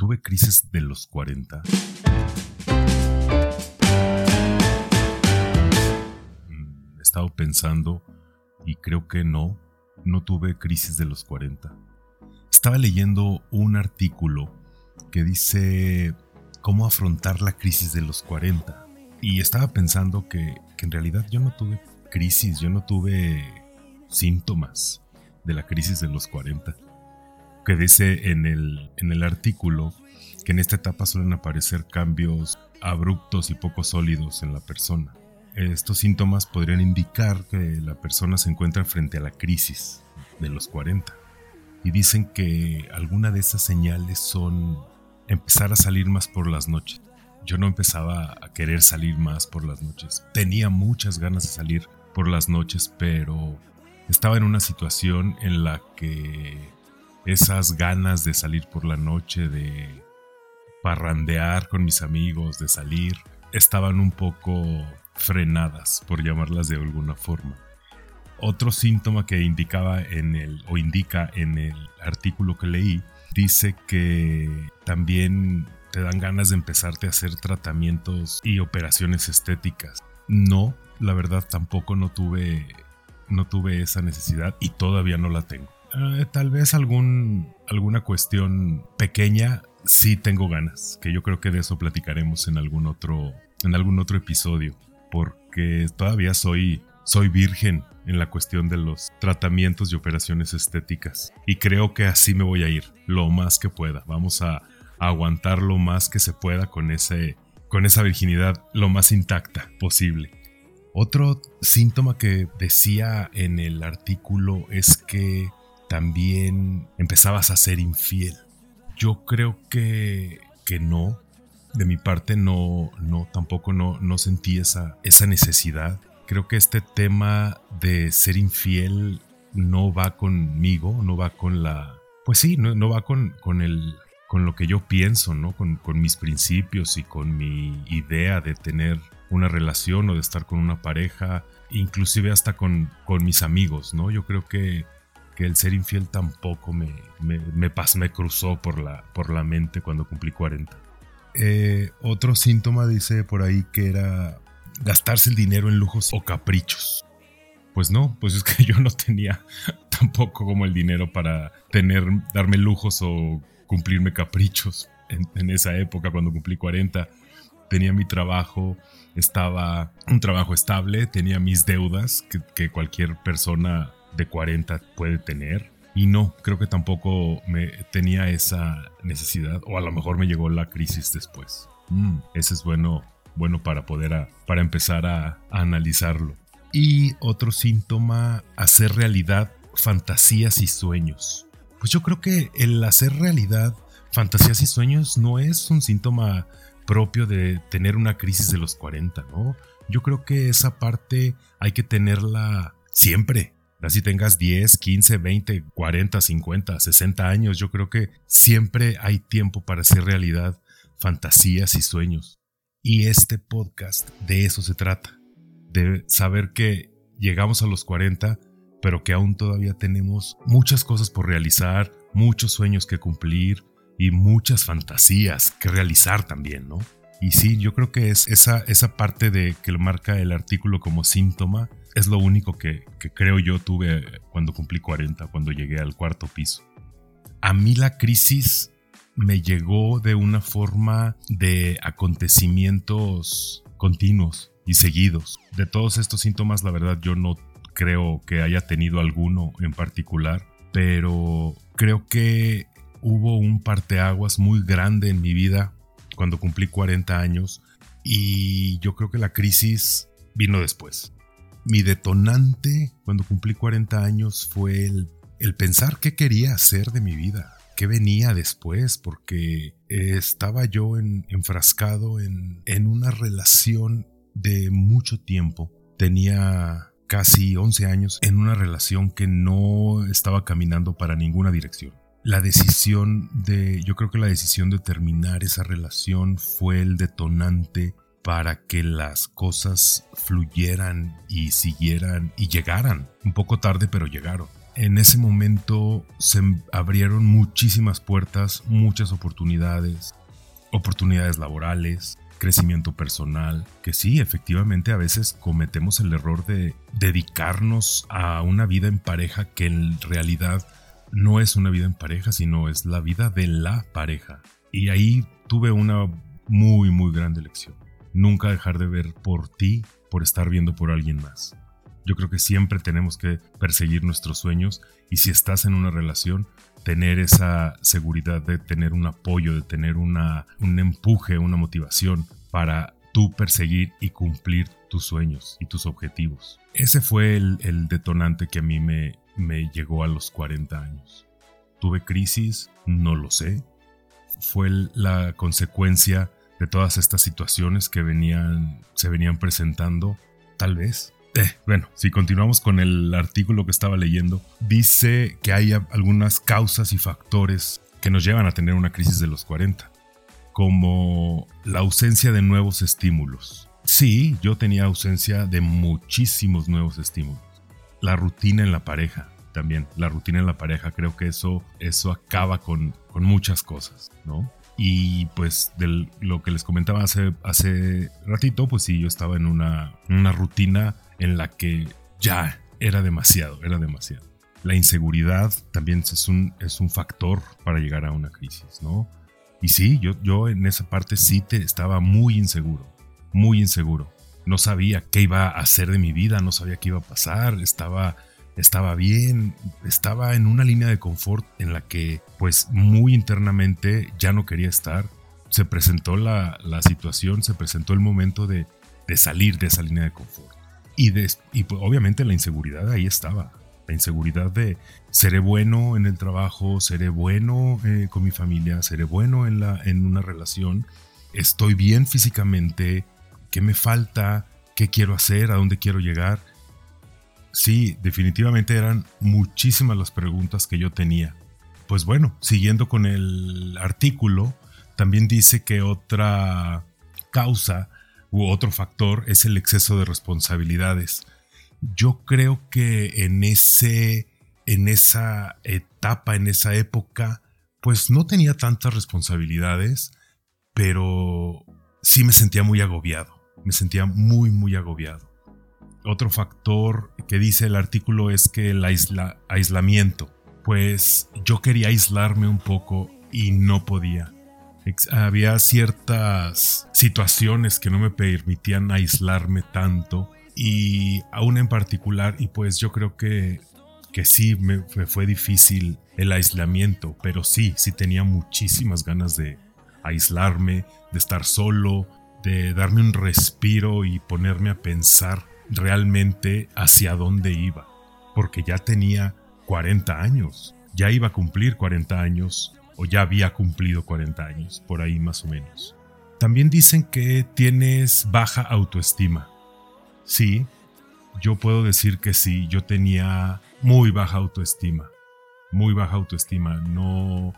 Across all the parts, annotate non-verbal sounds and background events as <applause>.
¿Tuve crisis de los 40? Mm, he estado pensando y creo que no, no tuve crisis de los 40. Estaba leyendo un artículo que dice cómo afrontar la crisis de los 40 y estaba pensando que, que en realidad yo no tuve crisis, yo no tuve síntomas de la crisis de los 40 que dice en el, en el artículo que en esta etapa suelen aparecer cambios abruptos y poco sólidos en la persona. Estos síntomas podrían indicar que la persona se encuentra frente a la crisis de los 40. Y dicen que alguna de esas señales son empezar a salir más por las noches. Yo no empezaba a querer salir más por las noches. Tenía muchas ganas de salir por las noches, pero estaba en una situación en la que esas ganas de salir por la noche, de parrandear con mis amigos, de salir, estaban un poco frenadas, por llamarlas de alguna forma. Otro síntoma que indicaba en el, o indica en el artículo que leí, dice que también te dan ganas de empezarte a hacer tratamientos y operaciones estéticas. No, la verdad tampoco no tuve, no tuve esa necesidad y todavía no la tengo. Eh, tal vez algún, alguna cuestión pequeña sí tengo ganas, que yo creo que de eso platicaremos en algún otro, en algún otro episodio, porque todavía soy, soy virgen en la cuestión de los tratamientos y operaciones estéticas. Y creo que así me voy a ir, lo más que pueda. Vamos a, aguantar lo más que se pueda con, ese, con esa virginidad lo más intacta posible. Otro síntoma que decía en el artículo es que también empezabas a ser infiel. Yo creo que, que no. De mi parte no, no, tampoco no, no sentí esa, esa necesidad. Creo que este tema de ser infiel no va conmigo, no va con la... Pues sí, no, no va con, con, el, con lo que yo pienso, ¿no? Con, con mis principios y con mi idea de tener una relación o de estar con una pareja, inclusive hasta con, con mis amigos, ¿no? Yo creo que el ser infiel tampoco me, me, me, cruzó por la, por la mente cuando cumplí 40. Eh, otro síntoma dice por ahí que era gastarse el dinero en lujos o caprichos. Pues no, pues es que <laughs> yo no tenía tampoco como el dinero para tener, darme lujos o cumplirme caprichos en, esa época cuando cumplí 40. Tenía mi trabajo, estaba un trabajo estable, tenía mis deudas que, que cualquier persona de 40 puede tener. Y no, creo que tampoco me tenía esa necesidad. O a lo mejor me llegó la crisis después. Mm, ese es bueno, bueno para poder, para empezar a, analizarlo. Y otro síntoma, hacer realidad fantasías y sueños. Pues yo creo que el hacer realidad fantasías y sueños no es un síntoma propio de tener una crisis de los 40, ¿no? Yo creo que esa parte hay que tenerla siempre. Así tengas 10, 15, 20, 40, 50, 60 años, yo creo que siempre hay tiempo para hacer realidad fantasías y sueños. Y este podcast de eso se trata, de saber que llegamos a los 40, pero que aún todavía tenemos muchas cosas por realizar, muchos sueños que cumplir y muchas fantasías que realizar también, ¿no? Y sí, yo creo que es esa, esa parte de que lo marca el artículo como síntoma es lo único que, creo yo tuve cuando cumplí 40, cuando llegué al cuarto piso. A mí la crisis me llegó de una forma de acontecimientos continuos y seguidos. De todos estos síntomas, la verdad, yo no creo que haya tenido alguno en particular, pero creo que hubo un parteaguas muy grande en mi vida cuando cumplí 40 años y yo creo que la crisis vino después mi detonante cuando cumplí 40 años fue el, pensar qué quería hacer de mi vida, qué venía después, porque estaba yo enfrascado en, en una relación de mucho tiempo. Tenía casi 11 años en una relación que no estaba caminando para ninguna dirección. La decisión de, yo creo que la decisión de terminar esa relación fue el detonante para que las cosas fluyeran y siguieran y llegaran. Un poco tarde, pero llegaron. en ese momento se abrieron muchísimas puertas, muchas oportunidades, oportunidades laborales, crecimiento personal, que sí, efectivamente a veces cometemos el error de dedicarnos a una vida en pareja que en realidad no es una vida en pareja, sino es la vida de la pareja. Y ahí tuve una muy, muy grande lección. Nunca dejar de ver por ti por estar viendo por alguien más. Yo creo que siempre tenemos que perseguir nuestros sueños y si estás en una relación, tener esa seguridad de tener un apoyo, de tener una, un empuje, una motivación para tú perseguir y cumplir tus sueños y tus objetivos. Ese fue el, el detonante que a mí me, me llegó a los 40 años. ¿Tuve crisis? No lo sé. Fue la consecuencia de todas estas situaciones que venían, se venían presentando, tal vez. Eh, bueno, si continuamos con el artículo que estaba leyendo, dice que hay algunas causas y factores que nos llevan a tener una crisis de los 40, como la ausencia de nuevos estímulos. Sí, yo tenía ausencia de muchísimos nuevos estímulos. La rutina en la pareja, también. La rutina en la pareja, creo que eso, eso acaba con, con muchas cosas, ¿no? Y pues de lo que les comentaba hace, hace ratito, pues sí, yo estaba en una, una rutina en la que ya era demasiado, era demasiado. La inseguridad también es un, es un factor para llegar a una crisis, ¿no? Y sí, yo, yo en esa parte sí te estaba muy inseguro, muy inseguro. No sabía qué iba a hacer de mi vida, no sabía qué iba a pasar, estaba, estaba bien, estaba en una línea de confort en la que pues muy internamente ya no quería estar. Se presentó la, la situación, se presentó el momento de, de salir de esa línea de confort. Y, y pues, obviamente la inseguridad ahí estaba. La inseguridad de seré bueno en el trabajo, seré bueno eh, con mi familia, seré bueno en, la, en una relación, estoy bien físicamente, qué me falta, qué quiero hacer, a dónde quiero llegar. Sí, definitivamente eran muchísimas las preguntas que yo tenía. Pues bueno, siguiendo con el artículo, también dice que otra causa u otro factor es el exceso de responsabilidades. Yo creo que en ese en esa etapa, en esa época, pues no tenía tantas responsabilidades, pero sí me sentía muy agobiado, me sentía muy muy agobiado. Otro factor que dice el artículo es que el aislamiento, pues yo quería aislarme un poco y no podía. Había ciertas situaciones que no me permitían aislarme tanto y aún en particular y pues yo creo que que sí me, fue difícil el aislamiento, pero sí, sí tenía muchísimas ganas de aislarme, de estar solo, de darme un respiro y ponerme a pensar realmente hacia dónde iba, porque ya tenía 40 años, ya iba a cumplir 40 años o ya había cumplido 40 años, por ahí más o menos. También dicen que tienes baja autoestima. Sí, yo puedo decir que sí, yo tenía muy baja autoestima. Muy baja autoestima. No,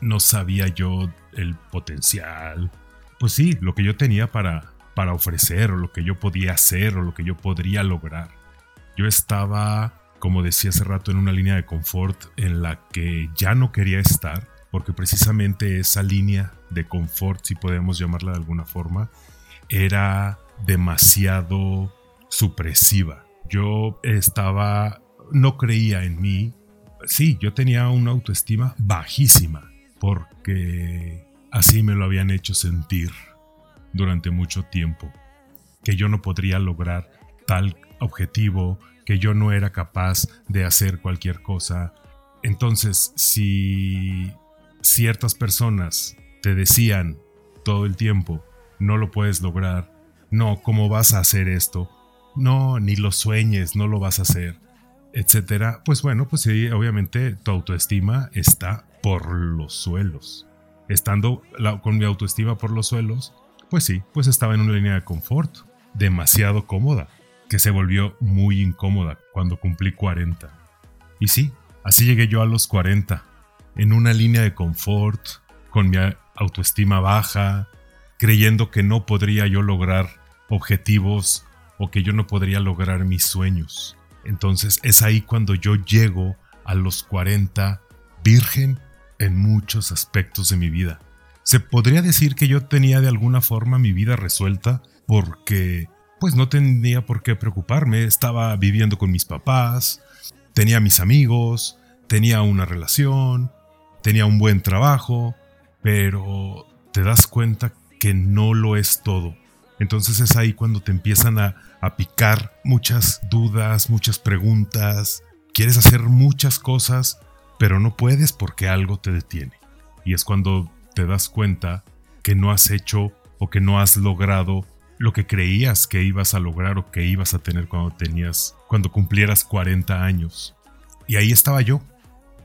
no sabía yo el potencial. Pues sí, lo que yo tenía para, para ofrecer o lo que yo podía hacer o lo que yo podría lograr. Yo estaba, como decía hace rato, en una línea de confort en la que ya no quería estar porque precisamente esa línea de confort, si podemos llamarla de alguna forma, era demasiado supresiva. Yo estaba, no creía en mí. Sí, yo tenía una autoestima bajísima, porque así me lo habían hecho sentir durante mucho tiempo, que yo no podría lograr tal objetivo, que yo no era capaz de hacer cualquier cosa. Entonces, si ciertas personas te decían todo el tiempo, no lo puedes lograr, no, ¿cómo vas a hacer esto? No, ni lo sueñes, no lo vas a hacer, etcétera. Pues bueno, pues sí, obviamente tu autoestima está por los suelos. Estando con mi autoestima por los suelos, pues sí, pues estaba en una línea de confort, demasiado cómoda, que se volvió muy incómoda cuando cumplí 40. Y sí, así llegué yo a los 40 en una línea de confort, con mi autoestima baja, creyendo que no podría yo lograr objetivos o que yo no podría lograr mis sueños. Entonces es ahí cuando yo llego a los 40 virgen en muchos aspectos de mi vida. Se podría decir que yo tenía de alguna forma mi vida resuelta porque pues no tenía por qué preocuparme, estaba viviendo con mis papás, tenía mis amigos, tenía una relación, tenía un buen trabajo, pero te das cuenta que no lo es todo. Entonces es ahí cuando te empiezan a, a picar muchas dudas, muchas preguntas, quieres hacer muchas cosas, pero no puedes porque algo te detiene. Y es cuando te das cuenta que no has hecho o que no has logrado lo que creías que ibas a lograr o que ibas a tener cuando tenías, cuando cumplieras 40 años. Y ahí estaba yo,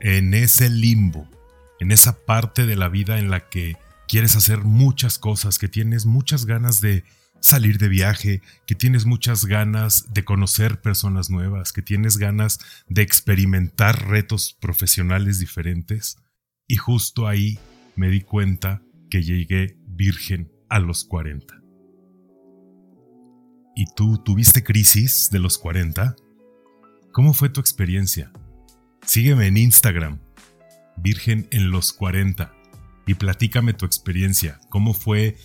en ese limbo, en esa parte de la vida en la que quieres hacer muchas cosas, que tienes muchas ganas de salir de viaje, que tienes muchas ganas de conocer personas nuevas, que tienes ganas de experimentar retos profesionales diferentes. Y justo ahí me di cuenta que llegué virgen a los 40. ¿Y tú tuviste crisis de los 40? ¿Cómo fue tu experiencia? Sígueme en Instagram, Virgen en los 40, y platícame tu experiencia. ¿Cómo fue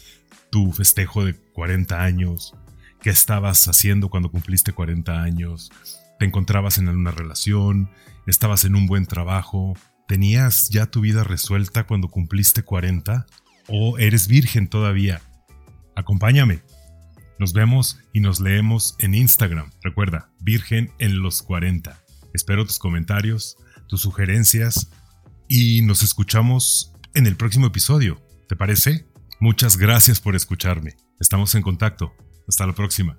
tu festejo de 40 años? ¿Qué estabas haciendo cuando cumpliste 40 años? ¿Te encontrabas en una relación? ¿Estabas en un buen trabajo? ¿Tenías ya tu vida resuelta cuando cumpliste 40? ¿O eres virgen todavía? Acompáñame. Nos vemos y nos leemos en Instagram. Recuerda, Virgen en los 40. Espero tus comentarios, tus sugerencias y nos escuchamos en el próximo episodio. ¿Te parece? Muchas gracias por escucharme. Estamos en contacto. Hasta la próxima.